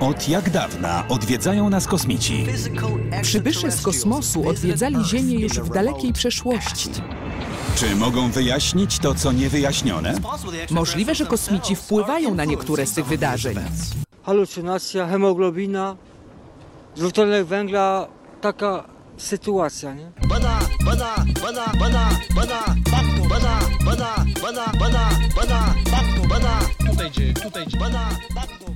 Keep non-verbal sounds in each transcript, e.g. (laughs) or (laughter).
Od jak dawna odwiedzają nas kosmici? Przybysze z kosmosu odwiedzali Ziemię już w dalekiej przeszłości. Czy mogą wyjaśnić to, co niewyjaśnione? Możliwe, że kosmici wpływają na niektóre z tych wydarzeń. halucynacja, hemoglobina, dwutlenek węgla, taka sytuacja, nie? bana bana bana bana bana babku bana bana bana bana bana babku bana tutaj gdzie tutaj gdzie bana babku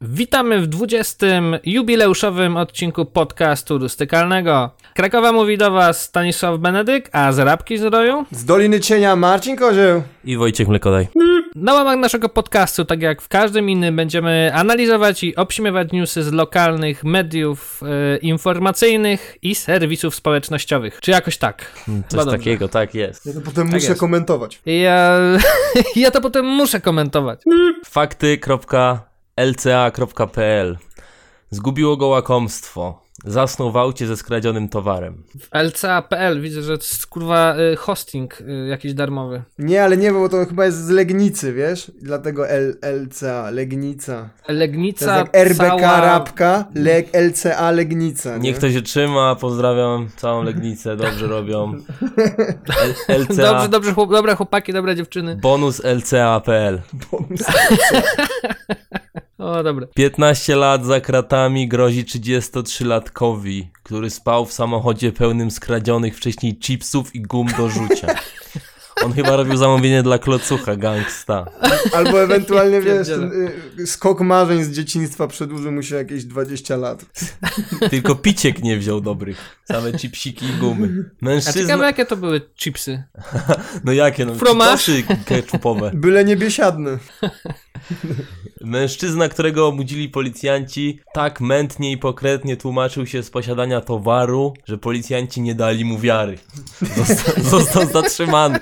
Witamy w 20. jubileuszowym odcinku podcastu Rustykalnego. Krakowa mówi do Was Stanisław Benedyk, a z Rabki z Roju. Z Doliny Cienia Marcin Kozieł. I Wojciech Mlekodaj. Na łamach naszego podcastu, tak jak w każdym innym, będziemy analizować i obśmiewać newsy z lokalnych mediów e, informacyjnych i serwisów społecznościowych. Czy jakoś tak? Coś dobrze. takiego, tak jest. Ja to potem Tak muszę jest. komentować. Ja, (laughs) ja to potem muszę komentować. Fakty.lca.pl Zgubiło go łakomstwo. Zasnął w aucie ze skradzionym towarem. W LCA.pl widzę, że to jest kurwa y, hosting y, jakiś darmowy. Nie, ale nie, bo to chyba jest z Legnicy, wiesz? Dlatego L, LCA, Legnica. To Legnica jest jak RBK cała... Rapka, Leg, LCA Legnica. Nie? Niech to się trzyma, pozdrawiam całą Legnicę, dobrze (laughs) robią. (laughs) L- LCA, Dobrze, dobrze, chłop, dobre chłopaki, dobre dziewczyny. bonus LCA.pl (laughs) O, dobra. 15 lat za kratami grozi 33-latkowi, który spał w samochodzie pełnym skradzionych wcześniej chipsów i gum do rzucia. (laughs) On chyba robił zamówienie dla klocucha gangsta. Albo ewentualnie, (laughs) wiesz, ten, y, skok marzeń z dzieciństwa przedłużył mu się jakieś 20 lat. (laughs) Tylko piciek nie wziął dobrych. Same chipsiki i gumy. A ciekawe, Mężczyzna... jakie to były chipsy. No jakie no? Fromaż? Chipsy ketchupowe. Byle niebiesiadny. Mężczyzna, którego obudzili policjanci, tak mętnie i pokrętnie tłumaczył się z posiadania towaru, że policjanci nie dali mu wiary. Został, (laughs) został zatrzymany.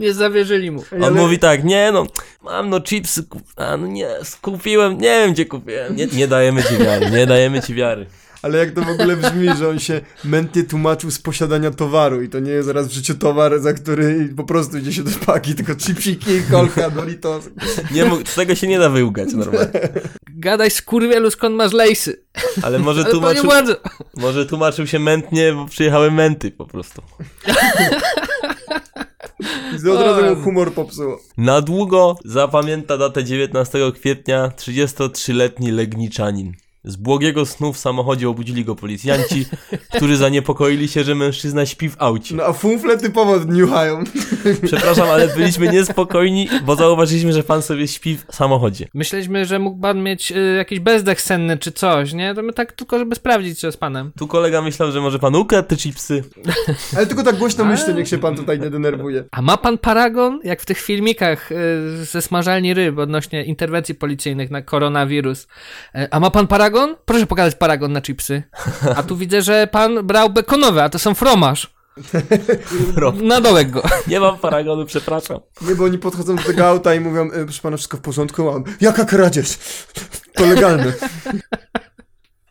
Nie zawierzyli mu. On mówi tak, nie no, mam no chipsy, a no nie, kupiłem, nie wiem gdzie kupiłem. Nie, nie dajemy ci wiary, nie dajemy ci wiary. Ale jak to w ogóle brzmi, że on się mętnie tłumaczył z posiadania towaru i to nie jest zaraz w życiu towar, za który po prostu idzie się do paki, tylko chipsiki, kolka, Doritos. Nie mógł, z tego się nie da wyłgać normalnie. Gadaj skurwielu, skąd masz lejsy. Ale może Ale tłumaczył, może tłumaczył się mętnie, bo przyjechały menty po prostu. I od razu mu humor popsuło. Na długo zapamięta datę 19 kwietnia 33-letni Legniczanin. Z błogiego snu w samochodzie obudzili go policjanci, (laughs) którzy zaniepokoili się, że mężczyzna śpi w aucie. No a funfle typowo dniuchają. (laughs) Przepraszam, ale byliśmy niespokojni, bo zauważyliśmy, że pan sobie śpi w samochodzie. Myśleliśmy, że mógł pan mieć y, jakiś bezdech senny czy coś, nie? To my tak tylko, żeby sprawdzić, co z panem. Tu kolega myślał, że może pan ukradł te chipsy. (laughs) Ale tylko tak głośno myślę, niech się pan tutaj nie denerwuje. A ma pan paragon? Jak w tych filmikach y, ze smażalni ryb odnośnie interwencji policyjnych na koronawirus. E, a ma pan paragon? Proszę pokazać paragon na chipsy. A tu widzę, że pan brał bekonowe, a to są fromaż. Na dołek go. Nie mam paragonu, przepraszam. Nie, bo oni podchodzą do tego auta i mówią, e, proszę pana, wszystko w porządku? A on, jaka kradzież? To legalne.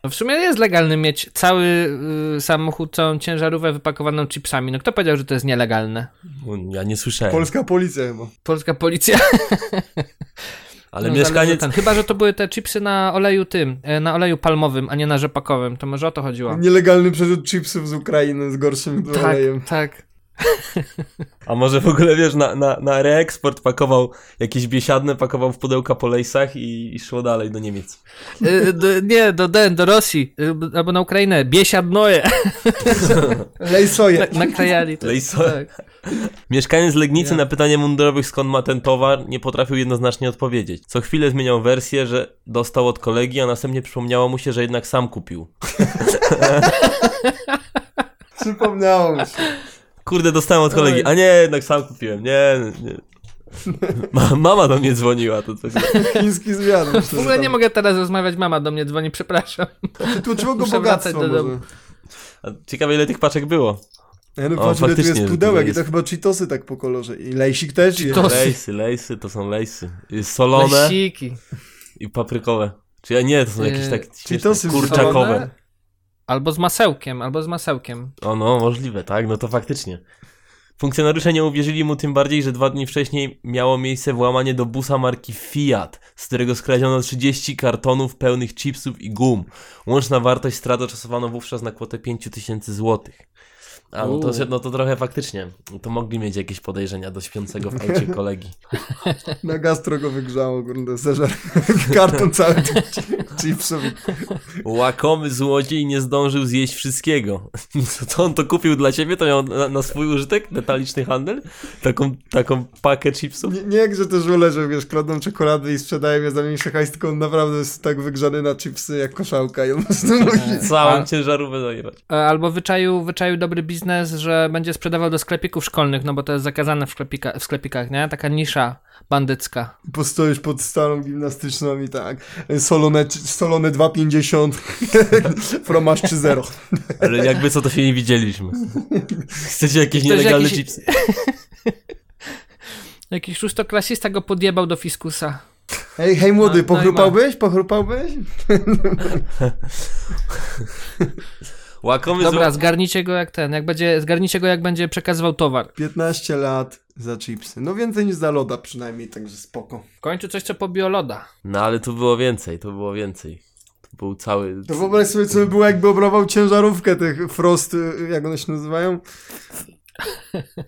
No w sumie jest legalny mieć cały y, samochód, całą ciężarówkę wypakowaną chipsami. No kto powiedział, że to jest nielegalne? Ja nie słyszałem. Polska policja chyba. Polska policja. (laughs) Ale No, mieszkaniec... Ten. Chyba, że to były te chipsy na oleju tym, e, na oleju palmowym, a nie na rzepakowym. To może o to chodziło. Nielegalny przerzut chipsów z Ukrainy z gorszym Tak, olejem. tak. A może w ogóle, wiesz, na, na, na reeksport pakował jakieś biesiadne, pakował w pudełka po lejsach i, i szło dalej do Niemiec. Y, do, nie, do, do, do Rosji, y, albo na Ukrainę. Biesiadnoje. (laughs) Lej soję. Na, nakrajali to. Lejso- Tak. Mieszkaniec Legnicy na pytanie mundurowych skąd ma ten towar nie potrafił jednoznacznie odpowiedzieć. Co chwilę zmieniał wersję, że dostał od kolegi, a następnie przypomniało mu się, że jednak sam kupił. (laughs) Przypomniało mi się. Kurde, dostałem od kolegi, a nie, jednak sam kupiłem, nie, nie. Ma, mama do mnie dzwoniła, to coś. Chiński zwiat. myślę, W ogóle tam. nie mogę teraz rozmawiać, mama do mnie dzwoni, przepraszam. Przytłoczyło go Muszę bogactwo do domu. Ciekawe ile tych paczek było. Ja no O, patrz, ile tu jest pudełek tutaj i to jest. chyba cheetosy tak po kolorze. I lejsik też jest. Cheetos. Lejsy, lejsy, to są lejsy. Solone Lesiki. i paprykowe. Czy ja nie, to są jakieś tak Cheetosy kurczakowe. solone? Albo z masełkiem, albo z masełkiem. O no, możliwe, tak? No to faktycznie. Funkcjonariusze nie uwierzyli mu tym bardziej, że dwa dni wcześniej miało miejsce włamanie do busa marki Fiat, z którego skradziono 30 kartonów pełnych chipsów i gum. Łączna wartość strat oszacowano wówczas na kwotę 5000 złotych. A no to, no to trochę faktycznie. To mogli mieć jakieś podejrzenia do śpiącego w (laughs) aucie kolegi. Na gastro go wygrzało, kurde, zeżar (laughs) karton cały chipsów. Łakomy złodziej nie zdążył zjeść wszystkiego. Co to on to kupił dla ciebie? To miał na, na swój użytek? Detaliczny handel? Taką, taką pakę chipsów? Nie, nie że te żule, że wiesz, kradną czekolady i sprzedają je za mniejsze hajs, tylko on naprawdę jest tak wygrzany na chipsy jak koszałka i on po prostu (laughs) musi... Całą ciężarówkę zajebać. E, Albo wyczaił, wyczaił dobry biznes, że będzie sprzedawał do sklepików szkolnych, no bo to jest zakazane w, sklepika, w sklepikach, nie? Taka nisza bandycka. Postoisz pod stalą gimnastyczną i tak, solone, solone 2,50, (laughs) fromaż 3,0. (laughs) Ale jakby co, to się nie widzieliśmy. Chcecie jakieś Ktoś nielegalne jakiś- chipsy? (laughs) Jakiś szóstoklasista go podjebał do fiskusa. Hej, hej młody, No, no pochrupałbyś? Łakomy Dobra, zło... zgarnijcie go jak ten, jak będzie, zgarnijcie go jak będzie przekazywał towar. 15 lat za chipsy. No więcej niż za loda przynajmniej, także spoko. W końcu coś, co pobiło loda. No ale tu było więcej, tu było więcej. To był cały... To wyobraź sobie, co by było, jakby obrował ciężarówkę tych Frost, y, jak one się nazywają?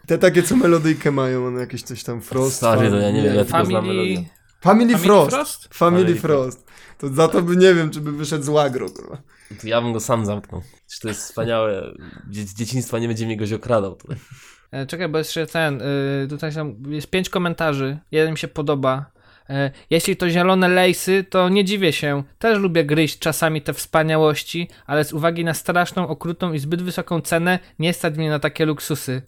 Te takie, co melodyjkę mają, one jakieś coś tam Frost. Stary, no ja nie wiem, ja tylko znam melodię. Family... Family, Frost. Frost? Family Family Frost. To za to by nie wiem, czy by wyszedł z łagro, kurwa. To ja bym go sam zamknął. Czy to jest wspaniałe. Dzie- Z dzieciństwa nie będzie mnie goś okradał tutaj. E, Czekaj, bo jeszcze ten, y, tutaj są, jest pięć komentarzy, jeden mi się podoba. E, Jeśli to zielone lejsy, to nie dziwię się. Też lubię gryźć czasami te wspaniałości, ale z uwagi na straszną, okrutną i zbyt wysoką cenę, nie stać mnie na takie luksusy.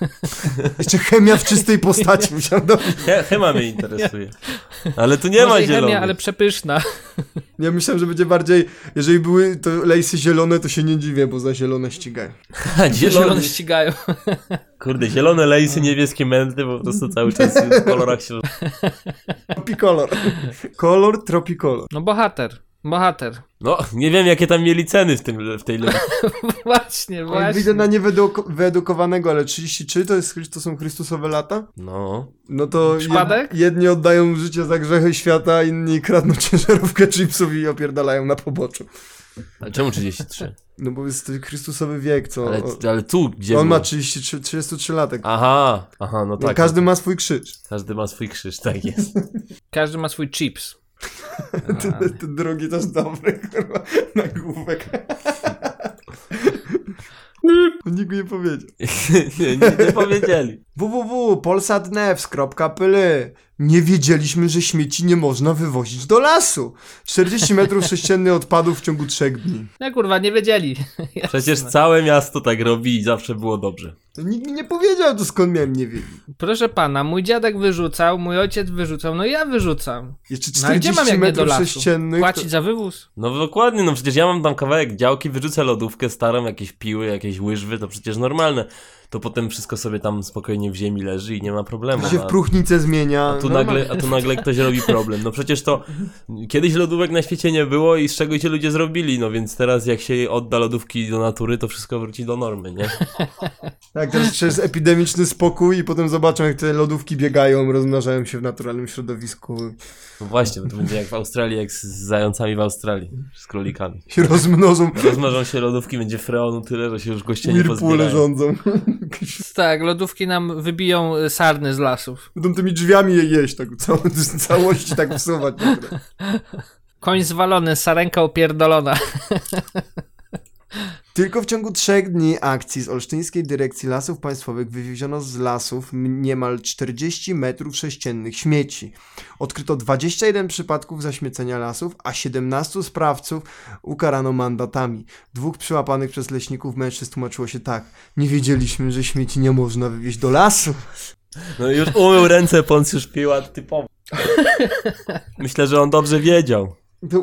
(laughs) Jeszcze chemia w czystej postaci musiał do... He, Chema mnie interesuje. Ale tu nie Może ma i chemia, zielonych. ale przepyszna. (laughs) Ja myślałem, że będzie bardziej, jeżeli były to lejsy zielone, to się nie dziwię, bo za zielone ścigają. (laughs) Zielone, Zielone ścigają. Kurde, zielone lejsy, niebieskie męty, po prostu cały czas w kolorach się... (laughs) Tropicolor. Kolor Tropicolor. No bohater, bohater. No, nie wiem jakie tam mieli ceny w, tym, w tej le... (laughs) Właśnie, Jak właśnie. widzę na niewyeduko- wyedukowanego, ale 33 to, jest, to są Chrystusowe lata? No. No to Przypadek? jed, jedni oddają życie za grzechy świata, inni kradną ciężarówkę chipsów i opierdalają na poboczu. Ale czemu 33? No bo jest to Chrystusowy wiek, co... Ale, ale tu, gdzie on było? ma 33, 33 latek. Aha, aha, no no, tak. każdy ma swój krzyż. każdy ma swój krzyż, tak jest. (laughs) Każdy ma swój chips. (laughs) Ten, ten drugi też dobry, kurwa, na główek. Nikt nie powiedział. (laughs) nie, nie, nie powiedzieli. www.polsatnews.pl Nie wiedzieliśmy, że śmieci nie można wywozić do lasu. 40 metrów sześciennych odpadów w ciągu 3 dni. No kurwa, nie wiedzieli. Przecież całe miasto tak robi i zawsze było dobrze. To nikt mi nie powiedział, to skąd miałem nie wiedzieć. Proszę pana, mój dziadek wyrzucał, mój ojciec wyrzucał, no ja wyrzucam. Jeszcze No a gdzie 40 mam jak nie do lasu? Płacić za wywóz? No dokładnie, no przecież ja mam tam kawałek działki, wyrzucę lodówkę starą, jakieś piły, jakieś łyżwy, to przecież normalne. To potem wszystko sobie tam spokojnie w ziemi leży i nie ma problemu. To się w próchnicę zmienia. A tu, nagle, a tu nagle ktoś robi problem. No przecież to kiedyś lodówek na świecie nie było i z czego ci ludzie zrobili, no więc teraz jak się odda lodówki do natury, to wszystko wróci do normy, nie? (laughs) Tak, teraz przez epidemiczny spokój i potem zobaczą, jak te lodówki biegają, rozmnażają się w naturalnym środowisku. No właśnie, bo to będzie jak w Australii, jak z zającami w Australii, z królikami. Się rozmnożą, Rozmnożą się lodówki, będzie freonu tyle, że się już goście nie whirlpoole pozbierają. rządzą. (laughs) Tak, lodówki nam wybiją y, sarny z lasów. Będą tymi drzwiami je jeść, tak cał całości tak wsuwać. Koń zwalony, sarenka opierdolona. Tylko w ciągu trzech dni akcji z Olsztyńskiej Dyrekcji Lasów Państwowych wywieziono z lasów niemal 40 metrów sześciennych śmieci. Odkryto 21 przypadków zaśmiecenia lasów, a 17 sprawców ukarano mandatami. Dwóch przyłapanych przez leśników mężczyzn tłumaczyło się tak. Nie wiedzieliśmy, że śmieci nie można wywieźć do lasu. No już umył ręce Poncjusz Piłat typowo. (laughs) Myślę, że on dobrze wiedział. To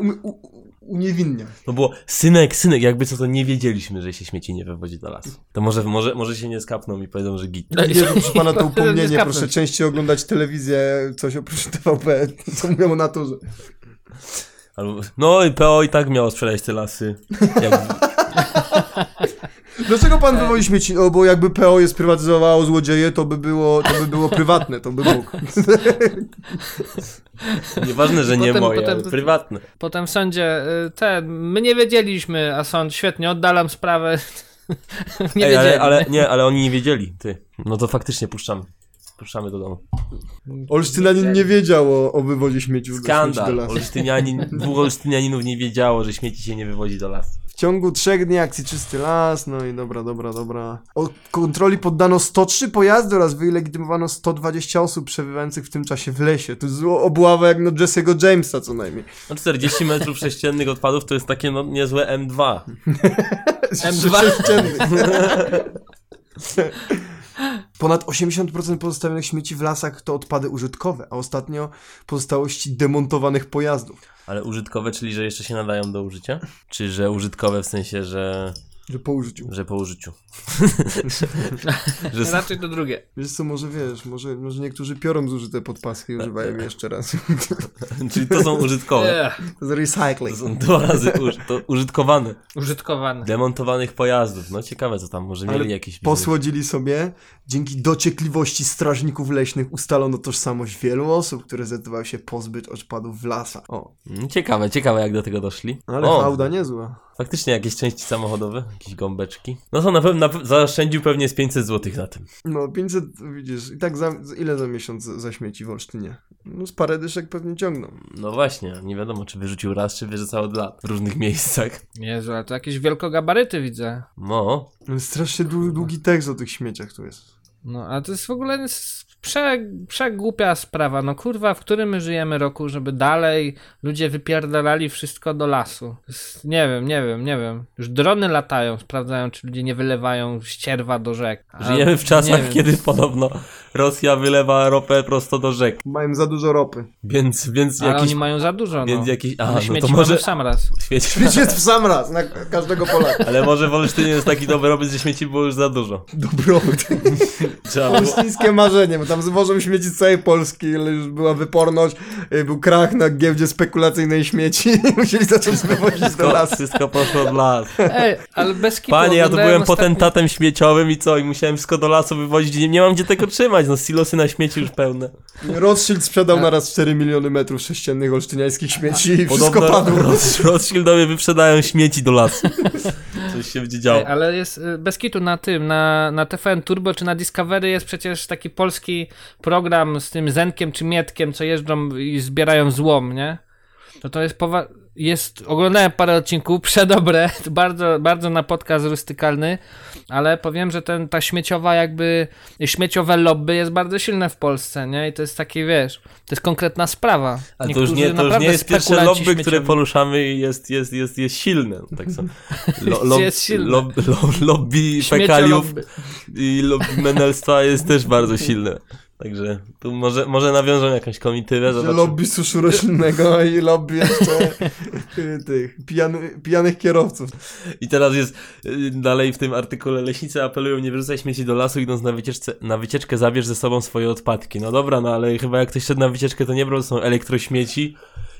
uniewinnia. No było, synek, synek, jakby co to nie wiedzieliśmy, że się śmieci nie wywozi do lasu. To może, może, może się nie skapną i powiedzą, że git. Nie, proszę pana to (laughs) Nie upomnienie, proszę częściej oglądać telewizję, coś oprócz TVP, (laughs) co mówią o naturze. Albo, no i PO i tak miało sprzedać te lasy. Jak, Dlaczego pan wywozi śmieci? No bo jakby PO je sprywatyzowało złodzieje, to by było, to by było prywatne, to by mógł. (laughs) Nieważne, że nie Potem- moje, potem- ale prywatne. Potem w sądzie, y, ten, my nie wiedzieliśmy, a sąd, świetnie, oddalam sprawę. (laughs) nie Ej, ale, ale nie, ale oni nie wiedzieli, ty. No to faktycznie puszczamy. Puszczamy do domu. Olsztynanin nie wiedział o, o wywozie śmieci śmieci do Skandal. lasu. Olsztynianin, dwóch Olsztynianinów nie wiedziało, że śmieci się nie wywozi do lasu. W ciągu trzech dni akcji Czysty Las, no i dobra, dobra, dobra. O kontroli poddano 103 pojazdy oraz wylegitymowano 120 osób przebywających w tym czasie w lesie. To jest obława jak no Jesse'ego Jamesa co najmniej. No 40 metrów sześciennych odpadów to jest takie no niezłe M2. (laughs) M2. Sześciennych. (laughs) Ponad 80% pozostawionych śmieci w lasach to odpady użytkowe, a ostatnio pozostałości demontowanych pojazdów. Ale użytkowe, czyli że jeszcze się nadają do użycia? Czy że użytkowe w sensie, że, Że po użyciu. że po użyciu? (laughs) że są, Raczej to drugie. Wiesz co, może wiesz, może, może niektórzy piorą zużyte podpaski i używają jeszcze raz. (laughs) czyli to są użytkowe. To jest recycling. To są dwa razy uż, to użytkowane. użytkowane. Demontowanych pojazdów. No ciekawe co tam, może mieli Ale jakieś... Posłodzili sobie, dzięki dociekliwości strażników leśnych ustalono tożsamość wielu osób, które zdecydowały się pozbyć odpadów w lasach. O, Mm, Ciekawe, ciekawe jak do tego doszli. ale o, hałda niezła. Faktycznie jakieś części samochodowe, jakieś gąbeczki. No to na pewno na, zaoszczędził pewnie z 500 zł na tym. No, 500, widzisz, i tak za, ile za miesiąc za, śmieci w Olsztynie? No, z parę dyszek pewnie ciągną. No właśnie, nie wiadomo czy wyrzucił raz, czy wyrzucał od lat w różnych miejscach. Jezu, ale to jakieś wielkogabaryty widzę. No, strasznie dłu- długi tekst o tych śmieciach tu jest. No, a to jest w ogóle prze, przegłupia sprawa. No kurwa, w którym my żyjemy roku, żeby dalej ludzie wypierdalali wszystko do lasu. Nie wiem, nie wiem, nie wiem. Już drony latają, sprawdzają, czy ludzie nie wylewają ścierwa do rzek. A żyjemy w czasach, wiem. kiedy podobno Rosja wylewa ropę prosto do rzek. Mają za dużo ropy. Więc, więc Ale jakiś... oni mają za dużo, no. Więc jakiś... A, Ale no śmieci to może... w sam raz. Śmieci... Śmieć jest w sam raz, na każdego Polaka. Ale może w Olsztynie jest taki dobry robiec, że śmieci było już za dużo. Dobrobyt. Olsztyńskie marzenie, bo tam zwożą śmieci z całej Polski, ale już była wyporność, y, był krach na giełdzie spekulacyjnej śmieci (laughs) musieli zacząć wywozić do Wszystko, lasu. wszystko poszło w las. Ej, ale bez kitu Panie, ja tu byłem ostatnio- potentatem śmieciowym i co? I musiałem wszystko do lasu wywozić. Nie, nie mam gdzie tego trzymać. No silosy na śmieci już pełne. Rothschild sprzedał na raz 4 miliony metrów sześciennych olsztyniańskich śmieci i wszystko Podobno padło. Roth- Rothschildowie wyprzedają śmieci do lasu. (laughs) Coś się będzie działo. Ej, ale jest y, bez kitu na tym, na, na TVN Turbo czy na Discovery jest przecież taki polski program z tym Zenkiem czy Mietkiem, co jeżdżą i zbierają złom, nie? To to jest powa- jest, oglądałem parę odcinków, (laughs) przedobre, bardzo, bardzo na podcast rustykalny, ale powiem, że ten, ta śmieciowa jakby, śmieciowe lobby jest bardzo silne w Polsce, nie? I to jest takie, wiesz, to jest konkretna sprawa. Ale to już nie, to już nie jest pierwsze lobby, które poruszamy jest, jest, jest, jest silne. Tak są. (laughs) Lo, lob, jest silne. Lob, lob, lobby fekaliów i lobby menelstwa jest też bardzo silne. Także tu może, może nawiążą jakąś komitywę. Zobaczymy. lobby suszu roślinnego i lobby jeszcze y, tych pijany, pijanych kierowców. I teraz jest y, dalej w tym artykule leśnicy apelują nie wyrzucaj śmieci do lasu idąc na, wycieczce, na wycieczkę zabierz ze sobą swoje odpadki. No dobra, no ale chyba jak ktoś szedł na wycieczkę to nie brał, to są elektrośmieci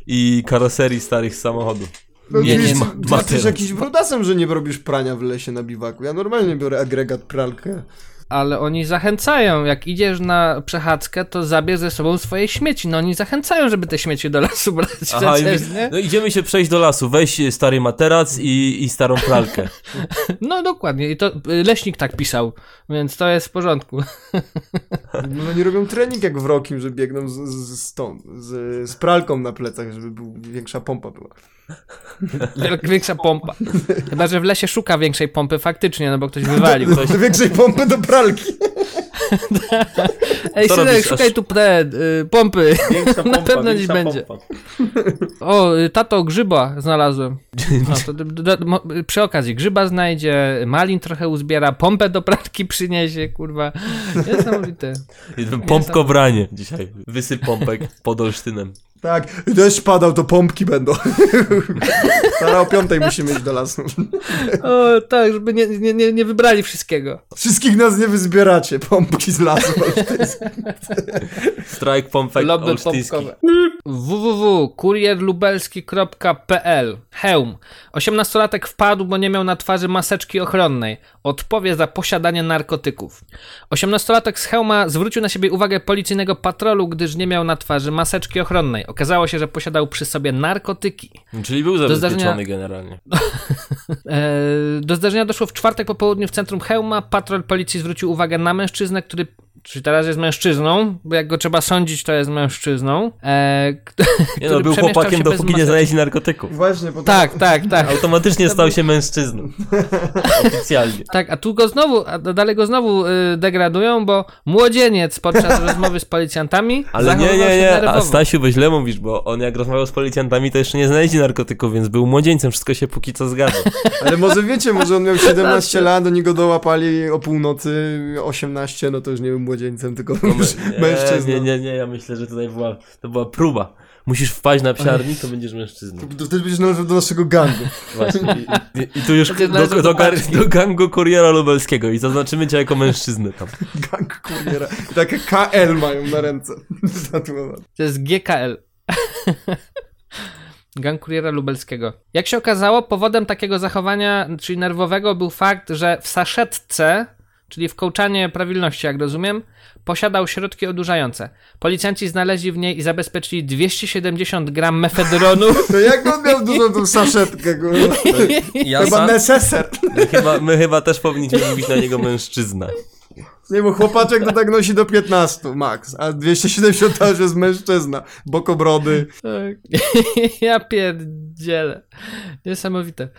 i karoserii starych samochodów. No, Nie, nie, ma- ty jesteś jakiś brudasem, że nie robisz prania w lesie na biwaku. Ja normalnie biorę agregat, pralkę. Ale oni zachęcają, jak idziesz na przechadzkę, to zabierz ze sobą swoje śmieci. No oni zachęcają, żeby te śmieci do lasu brać Aha, i, przecież, nie? no idziemy się przejść do lasu, weź stary materac i, i starą pralkę. (laughs) No dokładnie, i to y, leśnik tak pisał, więc to jest w porządku. No oni robią trening jak w Rokim, że biegną z, z, z, tą, z, z pralką na plecach, żeby był, większa pompa była. Większa pompa. Chyba, że w lesie szuka większej pompy faktycznie, no bo ktoś wywalił. Coś, Do większej pompy do pralki. Ej, Co synek, szukaj Aż- tu te, y, pompy. większa Na pewno gdzieś będzie. O, y, tato, grzyba znalazłem. No, to, d- d- mo- przy okazji, grzyba znajdzie, malin trochę uzbiera, pompę do pralki przyniesie, kurwa. Niesamowite. Pompkobranie dzisiaj. Wysyp pompek pod Olsztynem. Tak, deszcz padał, to pompki będą. (laughs) Stara o piątej musimy iść do lasu. O, tak, żeby nie, nie, nie, nie wybrali wszystkiego. Wszystkich nas nie wyzbieracie, pompki z lasu. Strike pompek Lobby olsztyński. pompkowe. www.kurierlubelski.pl Hełm. 18-latek wpadł, bo nie miał na twarzy maseczki ochronnej. Odpowie za posiadanie narkotyków. 18-latek z Hełma zwrócił na siebie uwagę policyjnego patrolu, gdyż nie miał na twarzy maseczki ochronnej. Okazało się, że posiadał przy sobie narkotyki. Czyli był zabezpieczony zdarzenia- generalnie. (laughs) E, Do zdarzenia doszło w czwartek po południu w centrum Hełma. Patrol policji zwrócił uwagę na mężczyznę, który. Czyli teraz jest mężczyzną, bo jak go trzeba sądzić, to jest mężczyzną. E, (laughs) Nie no, był chłopakiem, dopóki nie znaleźli narkotyków. Właśnie, bo Tak, tak, tak. Automatycznie stał się mężczyzną. (laughs) Oficjalnie. Tak, a tu go znowu, a dalej go znowu y, degradują, bo młodzieniec podczas (laughs) rozmowy z policjantami. Ale nie, nie, nie. A. Stasiu, bo źle mówisz, bo on jak rozmawiał z policjantami, to jeszcze nie znaleźli narkotyków, więc był młodzieńcem, wszystko się póki co zgadza. Ale może wiecie, może on miał 17 lat, oni go dołapali o północy, 18, no to już nie był młodzieńcem, tylko już mężczyzną. Nie, nie, nie, ja myślę, że tutaj była, to była próba. Musisz wpaść na psiarni, to będziesz mężczyzną. To wtedy będziesz należał do naszego gangu. Właśnie. I, i, i tu już do, do, do do gangu kuriera lubelskiego i zaznaczymy cię jako mężczyznę tam. (laughs) Gang kuriera. Takie KL mają na ręce. (laughs) To jest GKL. (laughs) Gang Kuriera Lubelskiego. Jak się okazało, powodem takiego zachowania, czyli nerwowego, był fakt, że w saszetce, czyli w kołczanie prawilności, jak rozumiem, posiadał środki odurzające. Policjanci znaleźli w niej i zabezpieczyli 270 gram mefedronu. (laughs) To jak on miał dużą tą saszetkę, kurwa? Ja Chyba sam, neseser. my, chyba, my chyba też powinniśmy mówić na niego mężczyzna. Nie, bo chłopaczek to tak nosi do 15 max, a 270 to już jest mężczyzna. Bokobrody. Tak. (laughs) ja pierdzielę. Niesamowite. E,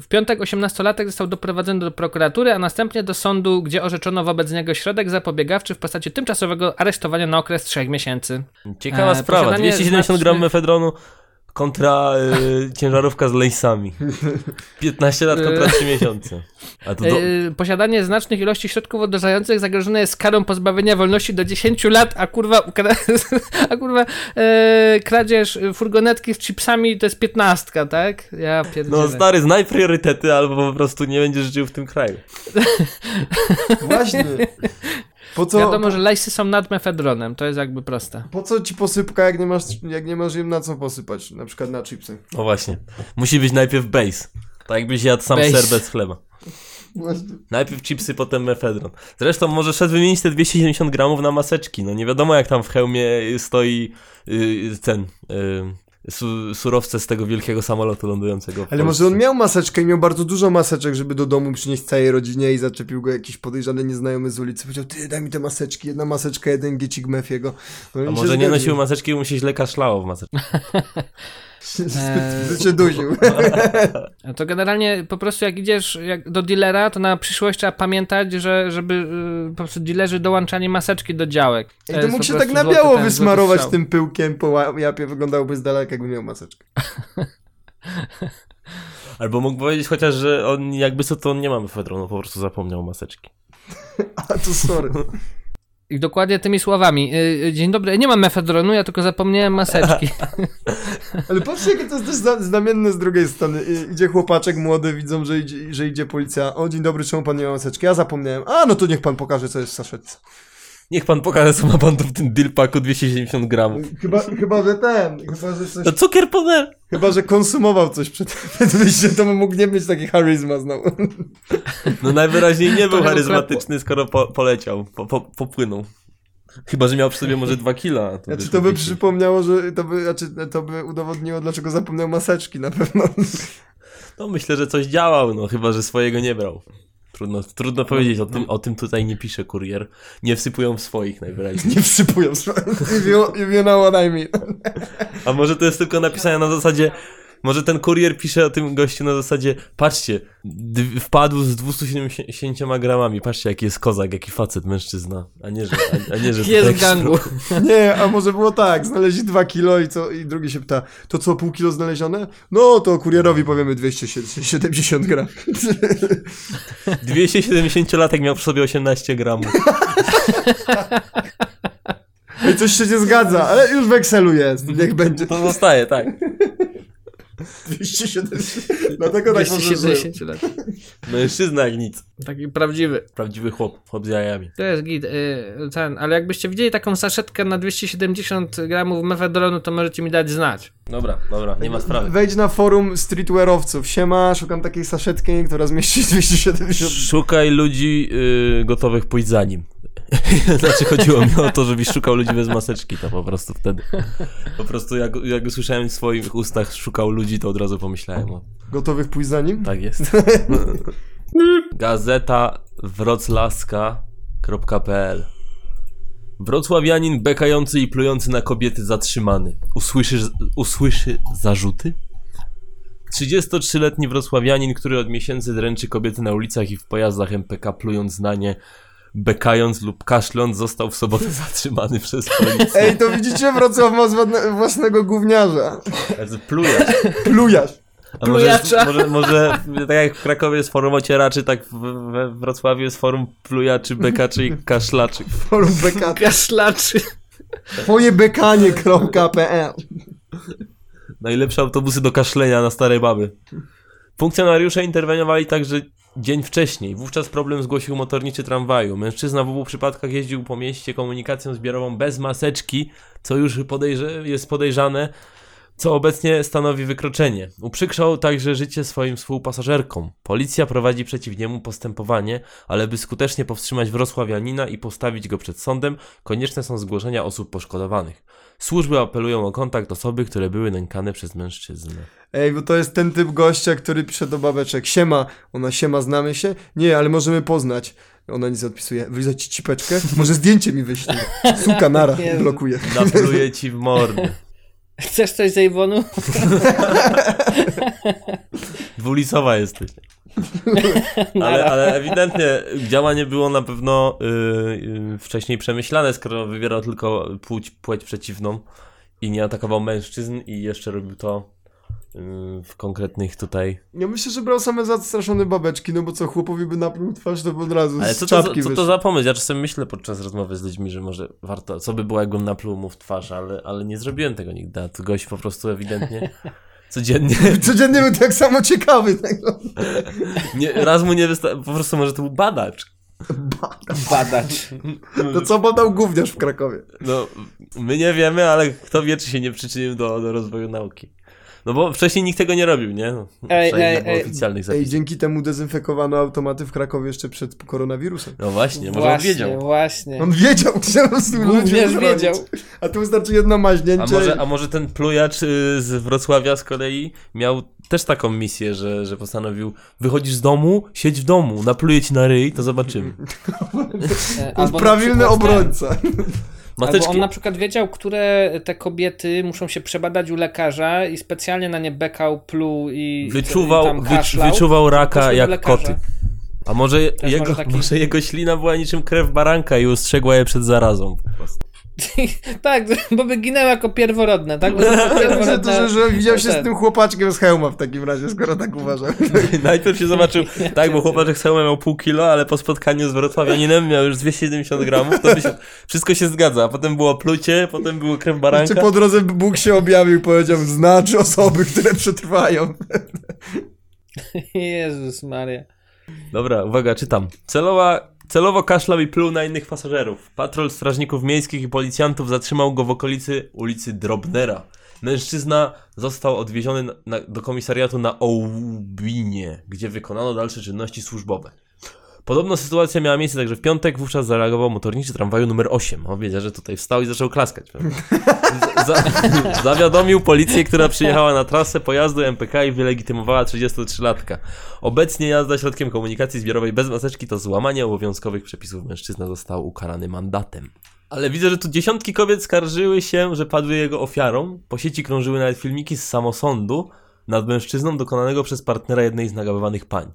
W piątek 18-latek został doprowadzony do prokuratury, a następnie do sądu, gdzie orzeczono wobec niego środek zapobiegawczy w postaci tymczasowego aresztowania na okres 3 miesięcy. Ciekawa E, sprawa. posiadanie 270 gram mefedronu kontra y, ciężarówka z lejsami. (laughs) 15 lat kontra 3 miesiące. A to do... E, Posiadanie znacznych ilości środków odurzających zagrożone jest karą pozbawienia wolności do 10 lat, a kurwa, ukra- (laughs) a kurwa e, kradzież furgonetki z chipsami to jest 15, tak? Ja pierdzielę. No stary, znaj priorytety, albo po prostu nie będziesz żył w tym kraju. Właśnie. (laughs) Po co, Wiadomo, że lejsy są nad mefedronem, to jest jakby proste. po co ci posypka, jak nie masz, jak nie masz im na co posypać? Na przykład na chipsy. No właśnie. Musi być najpierw base. Tak jakbyś jadł sam Base. ser bez chleba. Najpierw chipsy, potem mefedron. Zresztą może szedł wymienić te 270 gramów na maseczki. No nie wiadomo jak tam w hełmie stoi yy, ten... Yy, su, surowce z tego wielkiego samolotu lądującego w Ale może on miał maseczkę i miał bardzo dużo maseczek, żeby do domu przynieść całej rodzinie i zaczepił go jakiś podejrzany nieznajomy z ulicy. Powiedział, ty daj mi te maseczki, jedna maseczka, jeden giecik mefiego. No i A może nie nosił maseczki, bo mu się źle kaszlało w maseczce. (laughs) Eee, (laughs) Zbyt się dusił. To generalnie po prostu jak idziesz jak do dealera, to na przyszłość trzeba pamiętać, że żeby y, po prostu dealerzy dołączali maseczki do działek. I to mógł się tak na biało ten, wysmarować tym pyłkiem po japie, wyglądałoby z daleka, jakby miał maseczkę. (laughs) Albo mógł powiedzieć chociaż, że on jakby co, to on nie ma mefedronu, po prostu zapomniał maseczki. (laughs) A to sorry. I dokładnie tymi słowami. y, y, Dzień dobry, nie mam mefedronu, ja tylko zapomniałem maseczki. (laughs) Ale patrzcie, jakie to jest też zna- znamienne z drugiej strony. Idzie chłopaczek młody, widzą, że idzie, że idzie policja. O, dzień dobry, czemu pan nie ma maseczki? Ja zapomniałem. A, no to niech pan pokaże, co jest w saszetce. Niech pan pokaże, co ma pan tu w tym dealpaku 270 gramów. Chyba, chyba że ten, chyba, że coś... To cukier poder! Chyba, że konsumował coś przed, przed wyjściem, to mógł nie mieć taki charyzma znowu. No najwyraźniej nie był charyzmatyczny, skoro po, poleciał, po, po, popłynął. Chyba, że miał przy sobie może 2 kila. To Znaczy to by wiecie. przypomniało, że to by, znaczy, to by udowodniło, dlaczego zapomniał maseczki na pewno. No myślę, że coś działał, no chyba, że swojego nie brał. Trudno, trudno powiedzieć, o tym, o tym tutaj nie pisze kurier. Nie wsypują w swoich najwyraźniej. Nie wsypują. If (laughs) you, if you know what I mean. A może to jest tylko napisane na zasadzie, może ten kurier pisze o tym gościu na zasadzie, patrzcie, d- wpadł z 270 gramami, patrzcie jaki jest kozak, jaki facet, mężczyzna, a nie, że, a, a nie, że (laughs) Jest w gangu. (laughs) Nie, a może było tak, znaleźli dwa kilo i co, i drugi się pyta, to co, pół kilo znalezione? No, to kurierowi powiemy 270 gram. (laughs) 270-latek miał przy sobie 18 gramów. Ej, coś się nie zgadza, ale już w Excelu jest, niech będzie. To zostaje, tak. 270. Dlatego tak może 270 lat. Mężczyzna jak nic. Taki prawdziwy. Prawdziwy chłop, chłop z jajami. To jest git. y, ten, ale jakbyście widzieli taką saszetkę na 270 gramów mefedronu, to możecie mi dać znać. Dobra, dobra, nie ma sprawy. Wejdź na forum streetwearowców. Siema, szukam takiej saszetki, która zmieści 270. Szukaj ludzi y, gotowych pójść za nim. (laughs) znaczy chodziło mi o to, żebyś szukał ludzi bez maseczki, to po prostu wtedy. Po prostu jak, jak usłyszałem w swoich ustach szukał ludzi, to od razu pomyślałem o Gotowych pójść za nim? tak jest. (laughs) Gazeta wroclawska.pl Wrocławianin bekający i plujący na kobiety zatrzymany. Usłyszy, usłyszy zarzuty? 33-letni wrocławianin, który od miesięcy dręczy kobiety na ulicach i w pojazdach MPK plując na nie, bekając lub kaszląc, został w sobotę (laughs) zatrzymany przez policję. Ej, to widzicie, Wrocław ma własnego gówniarza. Jezu, Plujać. Plujarz. A może, może, może tak jak w Krakowie jest forum ocieraczy, tak w- we Wrocławiu jest forum plujaczy, bekaczy i kaszlaczy. Forum BK. Kaszlaczy. Twojebekanie.pl Najlepsze autobusy do kaszlenia na starej baby. Funkcjonariusze interweniowali także dzień wcześniej. Wówczas problem zgłosił motorniczy tramwaju. Mężczyzna w obu przypadkach jeździł po mieście komunikacją zbiorową bez maseczki, co już podejrze- jest podejrzane, co obecnie stanowi wykroczenie. Uprzykrzał także życie swoim współpasażerkom. Policja prowadzi przeciw niemu postępowanie, ale by skutecznie powstrzymać wrocławianina i postawić go przed sądem, konieczne są zgłoszenia osób poszkodowanych. Służby apelują o kontakt osoby, które były nękane przez mężczyznę. Ej, bo to jest ten typ gościa, który pisze do babeczek. Siema, ona siema, znamy się? Nie, ale możemy poznać. Ona nic nie odpisuje. Wylizać ci cipeczkę? Może zdjęcie mi wyślij. Suka, nara, blokuje. Napluję (laughs) ci w mordę. Chcesz coś z Avonu? Dwulicowa jesteś. (laughs) Ale, ale ewidentnie działanie było na pewno y, y, wcześniej przemyślane, skoro wybierał tylko płeć, płeć przeciwną i nie atakował mężczyzn i jeszcze robił to w konkretnych tutaj... Ja myślę, że brał same zastraszone babeczki, no bo co, chłopowi by napluł twarz, to by od razu Ale z co to, czapki za, co to za pomysł? Ja czasem myślę podczas rozmowy z ludźmi, że może warto, co by było jakbym napluł mu w twarz, ale, ale nie zrobiłem tego nigdy, a tu gość po prostu ewidentnie (laughs) codziennie (laughs) Codziennie był tak samo ciekawy tego. (laughs) Nie, raz mu nie wystarczy, po prostu może to był badacz. Badacz. To co badał gówniarz w Krakowie? No, my nie wiemy, ale kto wie, czy się nie przyczynił do, do rozwoju nauki. No bo wcześniej nikt tego nie robił, nie? No, Ej, ej, ej. oficjalnych Ej, zapisów. dzięki temu dezynfekowano automaty w Krakowie jeszcze przed koronawirusem. No właśnie, może on właśnie, wiedział. właśnie. On wiedział, (laughs) Gówniarz zrobić. wiedział. A tu wystarczy jedno maźnięcie. A może, a może ten plujacz y, z Wrocławia z kolei miał też taką misję, że, że postanowił wychodzisz z domu, siedź w domu, napluję ci na ryj, to zobaczymy. E, (laughs) To jest albo prawilny przykład obrońca. Albo Mateczki, on na przykład wiedział, które te kobiety muszą się przebadać u lekarza i specjalnie na nie bekał, pluł i, i wyczuwał, tam kaszlał. wyczuwał raka jak koty. A może Też jego, może taki- może jego ślina była niczym krew baranka i ustrzegła je przed zarazą. Po prostu. (laughs) tak, bo by ginęły jako pierworodne, tak? Pierworodne- to, (laughs) że, że widział się z tym chłopaczkiem z hełma w takim razie, skoro tak uważał. (laughs) Najpierw się zobaczył, tak, bo chłopaczek Selma miał pół kilo, ale po spotkaniu z Wrocławianinem miał już 270 gramów, to by się, wszystko się zgadza. A potem było plucie, potem było Czy baranka. po drodze Bóg się objawił i powiedział, znacz osoby, które przetrwają. Jezus Maria. Dobra, uwaga, czytam. Celowa, celowo kaszlał i pluł na innych pasażerów. Patrol strażników miejskich i policjantów zatrzymał go w okolicy ulicy Drobnera. Mężczyzna został odwieziony na, na, do komisariatu na Ołubinie, gdzie wykonano dalsze czynności służbowe. Podobna sytuacja miała miejsce także w piątek, wówczas zareagował motorniczy tramwaju numer 8. On wiedział, że tutaj wstał i zaczął klaskać. Za, zawiadomił policję, która przyjechała na trasę pojazdu MPK i wylegitymowała 33-latka. Obecnie jazda środkiem komunikacji zbiorowej bez maseczki to złamanie obowiązkowych przepisów. Mężczyzna został ukarany mandatem. Ale widzę, że tu dziesiątki kobiet skarżyły się, że padły jego ofiarą. Po sieci krążyły nawet filmiki z samosądu nad mężczyzną dokonanego przez partnera jednej z nagabywanych pań.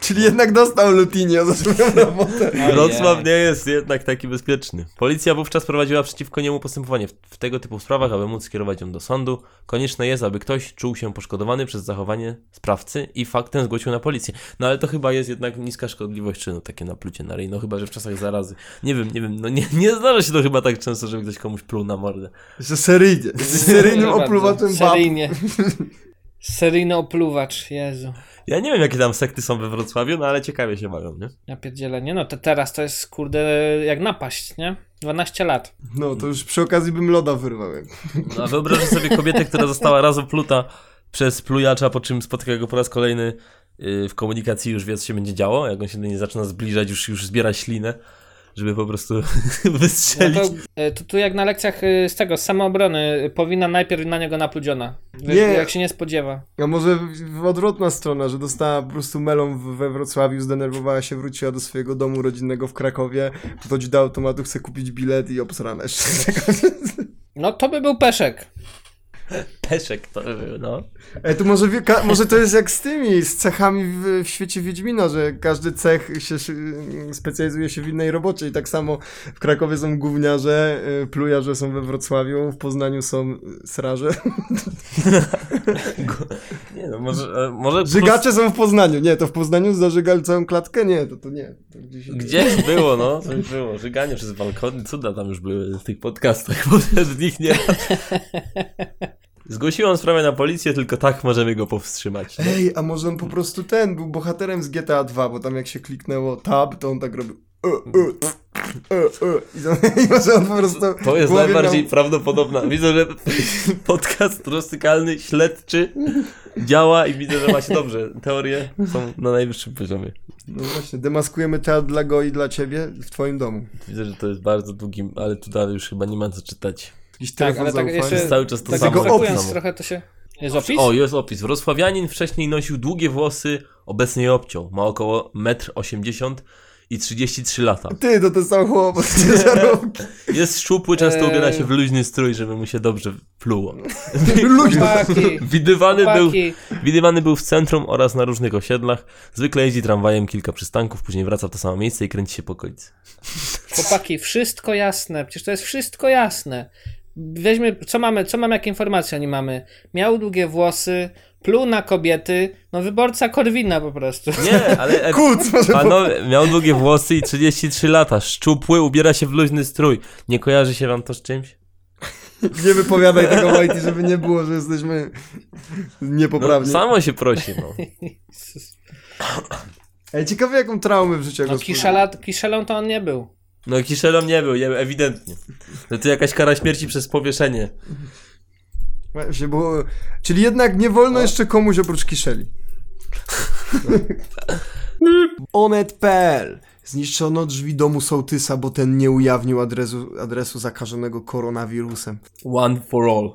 Czyli jednak dostał Lutinio za swoją (laughs) robotę. Wrocław nie jest jednak taki bezpieczny. Policja wówczas prowadziła przeciwko niemu postępowanie w, w tego typu sprawach, aby móc skierować ją do sądu. Konieczne jest, aby ktoś czuł się poszkodowany przez zachowanie sprawcy i faktem zgłosił na policję. No ale to chyba jest jednak niska szkodliwość czynu, takie naplucie na ryj, no chyba, że w czasach zarazy. Nie wiem, nie wiem, no nie, nie zdarza się to chyba tak często, żeby ktoś komuś pluł na mordę. Że seryjnie. Z seryjnym opluwaczem bab. Seryjnie. Seryjny opluwacz, Jezu. Ja nie wiem, jakie tam sekty są we Wrocławiu, no ale ciekawie się bawią, nie? Ja pierdzielę, nie no, to teraz to jest kurde jak napaść, nie? 12 lat. No to już przy okazji bym loda wyrwałem. No, a wyobraź sobie kobietę, która została raz opluta przez plujacza, po czym spotyka go po raz kolejny yy, w komunikacji, już wie, co się będzie działo, jak on się do niej zaczyna zbliżać, już, już zbiera ślinę, żeby po prostu (laughs) No wystrzelić. to, e, to tu jak na lekcjach e, z tego, z samoobrony, e, powinna najpierw na niego napludziona. Nie. Jak się nie spodziewa. A może w- w odwrotna strona, że dostała po prostu melą w- we Wrocławiu, zdenerwowała się, wróciła do swojego domu rodzinnego w Krakowie, podchodzi do automatu, chce kupić bilet i obsrana jeszcze. (laughs) No to by był peszek. Peszek to, no. Ej, to może, może to jest jak z tymi, z cechami w, w świecie Wiedźmina, że każdy cech się specjalizuje się w innej robocie i tak samo w Krakowie są gówniarze, y, plujarze są we Wrocławiu, w Poznaniu są sraże. (laughs) Nie no, może... e, może Żygacze są w Poznaniu, nie, to w Poznaniu zażygali całą klatkę? Nie, to, to nie. To gdzieś Gdzieś było, no, coś było. Żyganie przez balkony, cuda tam już były w tych podcastach poprzednich, nie? (laughs) Zgłosiłam sprawę na policję, tylko tak możemy go powstrzymać. nie? Ej, a może on po prostu ten, był bohaterem z GTA 2, bo tam jak się kliknęło tab, to on tak robił e, e, e, i, to, (laughs) i może on po prostu To jest najbardziej miał- prawdopodobna. Widzę, że (laughs) podcast rozsykalny, śledczy działa i widzę, że ma się dobrze. Teorie są na najwyższym poziomie. No właśnie, demaskujemy teatr dla go i dla ciebie w twoim domu. Widzę, że to jest bardzo długi, ale tu dalej już chyba nie ma co czytać. Jakiś Tak, ale tak jeszcze... Cały czas to tak samo. Samo. trochę to się... Jest opis? O, jest opis. Wrocławianin wcześniej nosił długie włosy, obecnie je obciął. Ma około 1,80 m i 33 lata. Ty, to ten sam chłop. (laughs) Jest szczupły, często Eee. ubiera się w luźny strój, żeby mu się dobrze pluło. (laughs) Chłopaki, (laughs) Widywany był, widywany był w centrum oraz na różnych osiedlach. Zwykle jeździ tramwajem kilka przystanków, później wraca w to samo miejsce i kręci się po okolicy. Chłopaki, wszystko jasne. Przecież to jest wszystko jasne. Weźmy, co mamy, co mamy, jakie informacje oni mamy? Miał długie włosy, pluł na kobiety, no wyborca Korwina po prostu. Nie, ale e, Kuc, panowie, miał długie włosy i 33 lata. Szczupły, ubiera się w luźny strój. Nie kojarzy się wam to z czymś? Nie wypowiadaj tego, Wojty, żeby nie było, że jesteśmy No, niepoprawni. samo się prosi, no. (laughs) Ej, ciekawe jaką traumę w życiu No go kiszela, kiszelą to on nie był. No kiszelą nie był, je- ewidentnie. No to jakaś kara śmierci przez powieszenie. Właśnie, bo... Czyli jednak nie wolno jeszcze komuś oprócz kiszeli. Onet.pl Zniszczono drzwi domu sołtysa, bo ten nie ujawnił adresu, adresu zakażonego koronawirusem. One for all.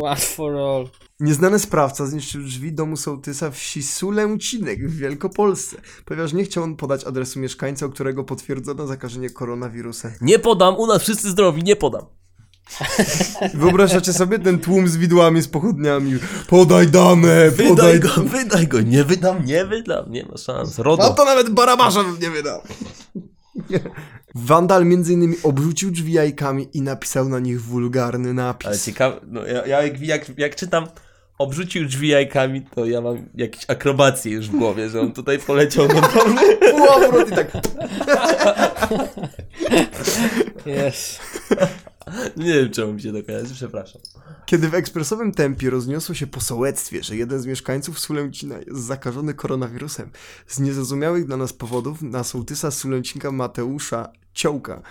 (laughs) One for all. Nieznany sprawca zniszczył drzwi domu sołtysa wsi Sulęcinek w Wielkopolsce, ponieważ nie chciał on podać adresu mieszkańca, u którego potwierdzono zakażenie koronawirusem. Nie podam, u nas wszyscy zdrowi, nie podam. (laughs) Wyobrażacie sobie ten tłum z widłami, z pochodniami? Podaj dane, Wydaj podaj go, wydaj go, nie wydam, nie wydam, nie ma szans. RODO. to nawet barabarza bym nie wydał. (laughs) Wandal między innymi obrzucił drzwi jajkami i napisał na nich wulgarny Ale napis. ciekawe, no ja, ja jak, jak, jak czytam obrzucił drzwi jajkami, to ja mam jakieś akrobacje już w głowie, że on tutaj poleciał do domu. (laughs) Półobrót i tak. Jest. Nie wiem, czemu mi się to kojarzy, przepraszam. Kiedy w ekspresowym tempie rozniosło się po sołectwie, że jeden z mieszkańców Sulęcina jest zakażony koronawirusem, z niezrozumiałych dla nas powodów na sołtysa Sulęcinka Mateusza Ciołka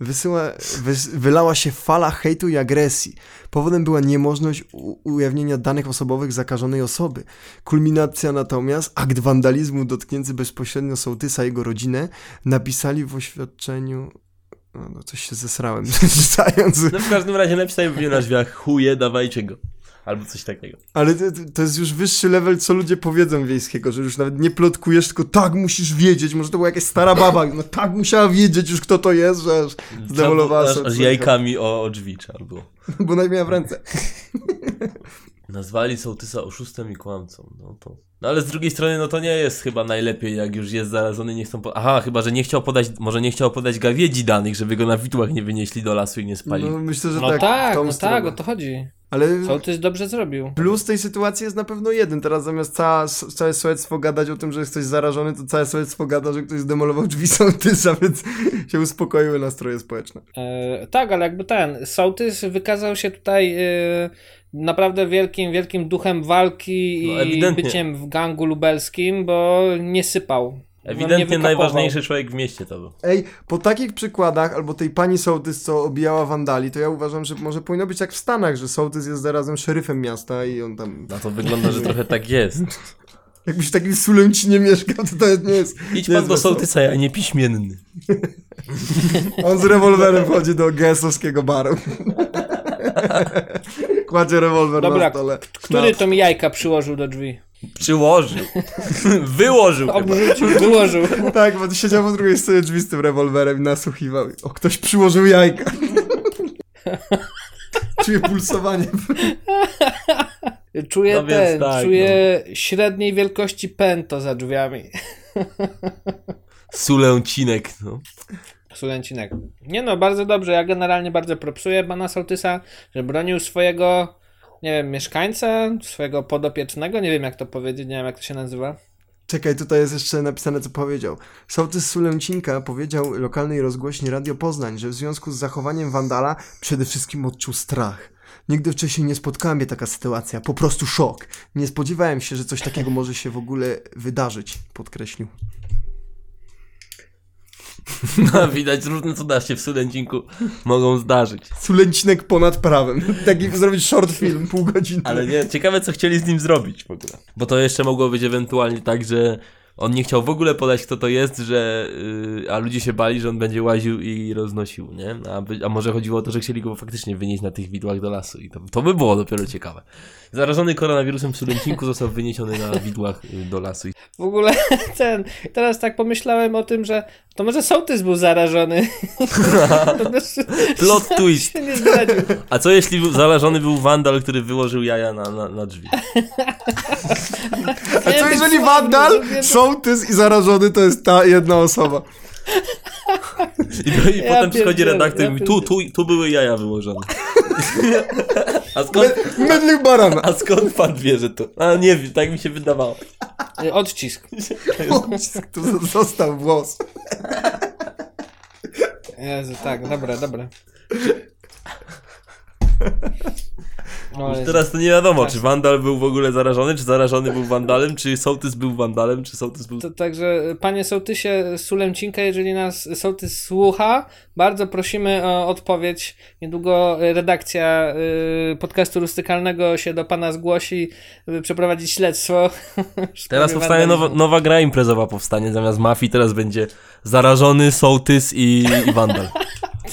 wysyła, wys, wylała się fala hejtu i agresji. Powodem była niemożność ujawnienia danych osobowych zakażonej osoby. Kulminacja natomiast, akt wandalizmu dotknięty bezpośrednio sołtysa i jego rodzinę, napisali w oświadczeniu... No, no coś się zesrałem, (laughs) czytając... No w każdym razie napisałem w na drzwiach chuje, dawajcie go. Albo coś takiego. Ale to, to jest już wyższy level, co ludzie powiedzą wiejskiego, że już nawet nie plotkujesz, tylko tak musisz wiedzieć. Może to była jakaś stara baba, no tak musiała wiedzieć już kto to jest, że aż zdemolowała sobie aż jajkami o, o drzwi trzeba było. Bo nawet miała w ręce. (laughs) Nazwali sołtysa oszustem i kłamcą. No to. No ale z drugiej strony, no to nie jest chyba najlepiej, jak już jest zarażony, nie chcą. Po... Aha, chyba, że nie chciał podać, może nie chciał podać gawiedzi danych, żeby go na widłach nie wynieśli do lasu i nie spalili. No, myślę, że No tak. tak, no stronę. tak, o to chodzi. Ale Sołtys dobrze zrobił. plus tej sytuacji jest na pewno jeden. Teraz zamiast cała, całe sołectwo gadać o tym, że jest ktoś zarażony, to całe sołectwo gada, że ktoś zdemolował drzwi (laughs) sołtysa, więc się uspokoiły nastroje społeczne. E, tak, ale jakby ten sołtys wykazał się tutaj e, naprawdę wielkim, wielkim duchem walki No, i ewidentnie. byciem w gangu lubelskim, bo nie sypał. No, nie Ewidentnie najważniejszy człowiek w mieście to był. Ej, po takich przykładach, albo tej pani sołtys, co obijała wandali, to ja uważam, że może powinno być jak w Stanach, że sołtys jest zarazem szeryfem miasta i on tam... No to wygląda, że trochę tak jest. (laughs) Jakbyś w takim Sulęcinie mieszkał, to to nie jest... Idź nie pan jest do sołtysa, ja nie piśmienny. (laughs) On z rewolwerem wchodzi do gesowskiego baru. (laughs) Kładzie rewolwer Dobra, na stole. Który to mi jajka przyłożył do drzwi? Przyłożył. (laughs) Wyłożył. Obrzucił, wyłożył. (laughs) Tak, bo siedział po drugiej stronie drzwi z tym rewolwerem i nasłuchiwał. O, ktoś przyłożył jajka. (laughs) Czuję pulsowanie. Czuję No ten, tak, czuję średniej wielkości pęto za drzwiami. Sulęcinek, no. Sulęcinek. Nie no, bardzo dobrze. Ja generalnie bardzo propsuję pana Sołtysa, że bronił swojego, nie wiem, mieszkańca, swojego podopiecznego, nie wiem jak to powiedzieć, nie wiem jak to się nazywa. Czekaj, tutaj jest jeszcze napisane, co powiedział. Sołtys Sulęcinka powiedział lokalnej rozgłośni Radio Poznań, że w związku z zachowaniem wandala przede wszystkim odczuł strach. Nigdy wcześniej nie spotkała mnie taka sytuacja, po prostu szok. Nie spodziewałem się, że coś takiego może się w ogóle wydarzyć, podkreślił. (laughs) no. Widać, różne cuda się w Sulęcinku mogą zdarzyć. Sulęcinek ponad prawem. Taki zrobić short film, pół godziny. Ale nie, ciekawe co chcieli z nim zrobić w ogóle. Bo to jeszcze mogło być ewentualnie tak, że on nie chciał w ogóle podać kto to jest, że yy, a ludzie się bali, że on będzie łaził i roznosił, nie? A, by, a może chodziło o to, że chcieli go faktycznie wynieść na tych widłach do lasu i to, to by było dopiero ciekawe. Zarażony koronawirusem w Sulęcinku został wyniesiony na widłach y, do lasu. W ogóle (laughs) ten, teraz tak pomyślałem o tym, że to może Sołtys był zarażony. (laughs) Plot (laughs) twist. A co jeśli zarażony był wandal, który wyłożył jaja na, na, na drzwi? A co jeżeli wandal, sołtys i zarażony to jest ta jedna osoba? I, i Ja potem przychodzi redaktor ja i mówi, tu, tu, tu były jaja wyłożone. (laughs) A skąd, Mydlił barana. a skąd pan wie, że to? A nie wiem, tak mi się wydawało. Y, Odcisk. Tu z- został włos. Jezu, tak, dobra, dobra. O, Jezu. Teraz to nie wiadomo, Tak. czy wandal był w ogóle zarażony, czy zarażony był wandalem, czy sołtys był wandalem, czy sołtys był... To, także panie sołtysie Sulemcinka, jeżeli nas sołtys słucha, bardzo prosimy o odpowiedź. Niedługo redakcja y, podcastu rustykalnego się do pana zgłosi, by przeprowadzić śledztwo. (laughs) Teraz powstanie nowa, nowa gra imprezowa powstanie, zamiast mafii teraz będzie zarażony, sołtys i, i wandal. (laughs)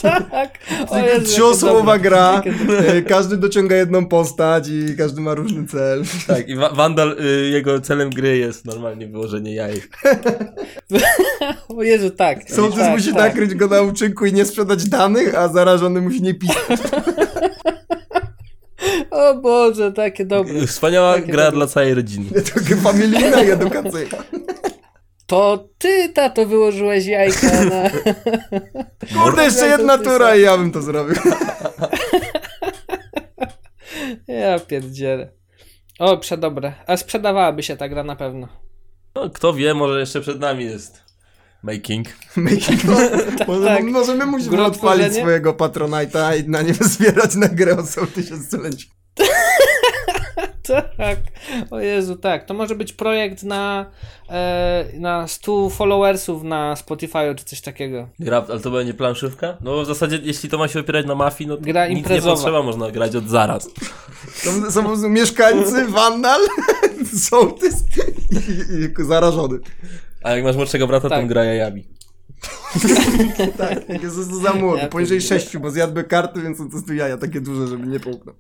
Tak. (laughs) Trzyosobowa gra, e, każdy dociąga jedną postać i każdy ma różny cel. (laughs) Tak, i wa- wandal, y, jego celem gry jest normalnie wyłożenie jajek. (laughs) O Jezu, tak. Sołtys tak, musi tak. nakryć go na uczynku i nie sprzedać danych, a zarażony musi nie pisać. O Boże, takie dobre. Wspaniała Takie gra dobre. dla całej rodziny. Trochę familijna i edukacyjna. To ty, tato, wyłożyłeś jajka na... (laughs) Kurde, jeszcze jedna tura i ja bym to zrobił. (laughs) Ja pierdzielę. O, przedobre. A sprzedawałaby się ta gra na pewno. No, kto wie, może jeszcze przed nami jest making. (laughs) Making może, tak. może my musimy Gro odpalić tworzenie? swojego Patronite'a i na nim zbierać na grę o sołtysie stulenci. (laughs) Tak. O Jezu, tak. To może być projekt na, e, na 100 followersów na Spotify czy coś takiego. Gra, ale to będzie planszówka? No bo w zasadzie, jeśli to ma się opierać na mafii, no to Gra nic nie imprezowa. potrzeba, można grać od zaraz. Są, są po prostu mieszkańcy, (laughs) wandal, sołtys (laughs) i, i zarażony. A jak masz młodszego brata, to Tak. on gra jajami. Tak, jest to za młody, Ja poniżej sześciu, bo zjadłby karty, więc on to tu jaja takie duże, żeby nie połknął.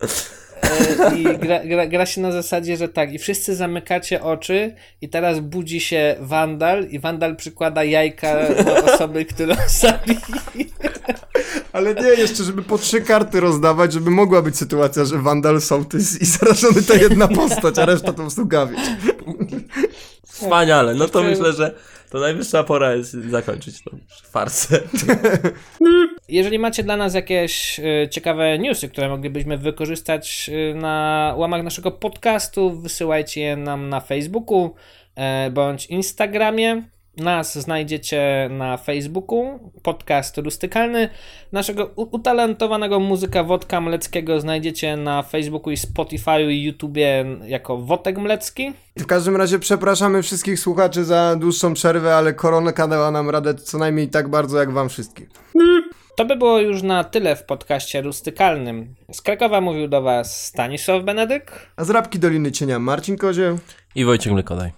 I gra, gra, gra się na zasadzie, że tak, i wszyscy zamykacie oczy i teraz budzi się Wandal i Wandal przykłada jajka do osoby, którą (laughs) zabili. Ale nie, jeszcze, żeby po trzy karty rozdawać, żeby mogła być sytuacja, że wandal, sołtys i zarażony to jedna postać, a reszta to po prostu gawieć. Wspaniale, no to myślę, że to najwyższa pora jest zakończyć tą farsę. (laughs) Jeżeli macie dla nas jakieś y, ciekawe newsy, które moglibyśmy wykorzystać y, na łamach naszego podcastu, wysyłajcie je nam na Facebooku e, bądź Instagramie. Nas znajdziecie na Facebooku, podcast rustykalny. Naszego utalentowanego muzyka Wodka Mleckiego znajdziecie na Facebooku i Spotify'u i YouTubie jako Wotek Mlecki. W każdym razie przepraszamy wszystkich słuchaczy za dłuższą przerwę, ale koronka dała nam radę co najmniej tak bardzo jak wam wszystkim. To by było już na tyle w podcaście rustykalnym. Z Krakowa mówił do Was Stanisław Benedyk. A z Rabki Doliny Cienia Marcin Kozieł. I Wojciech Mlekodaj.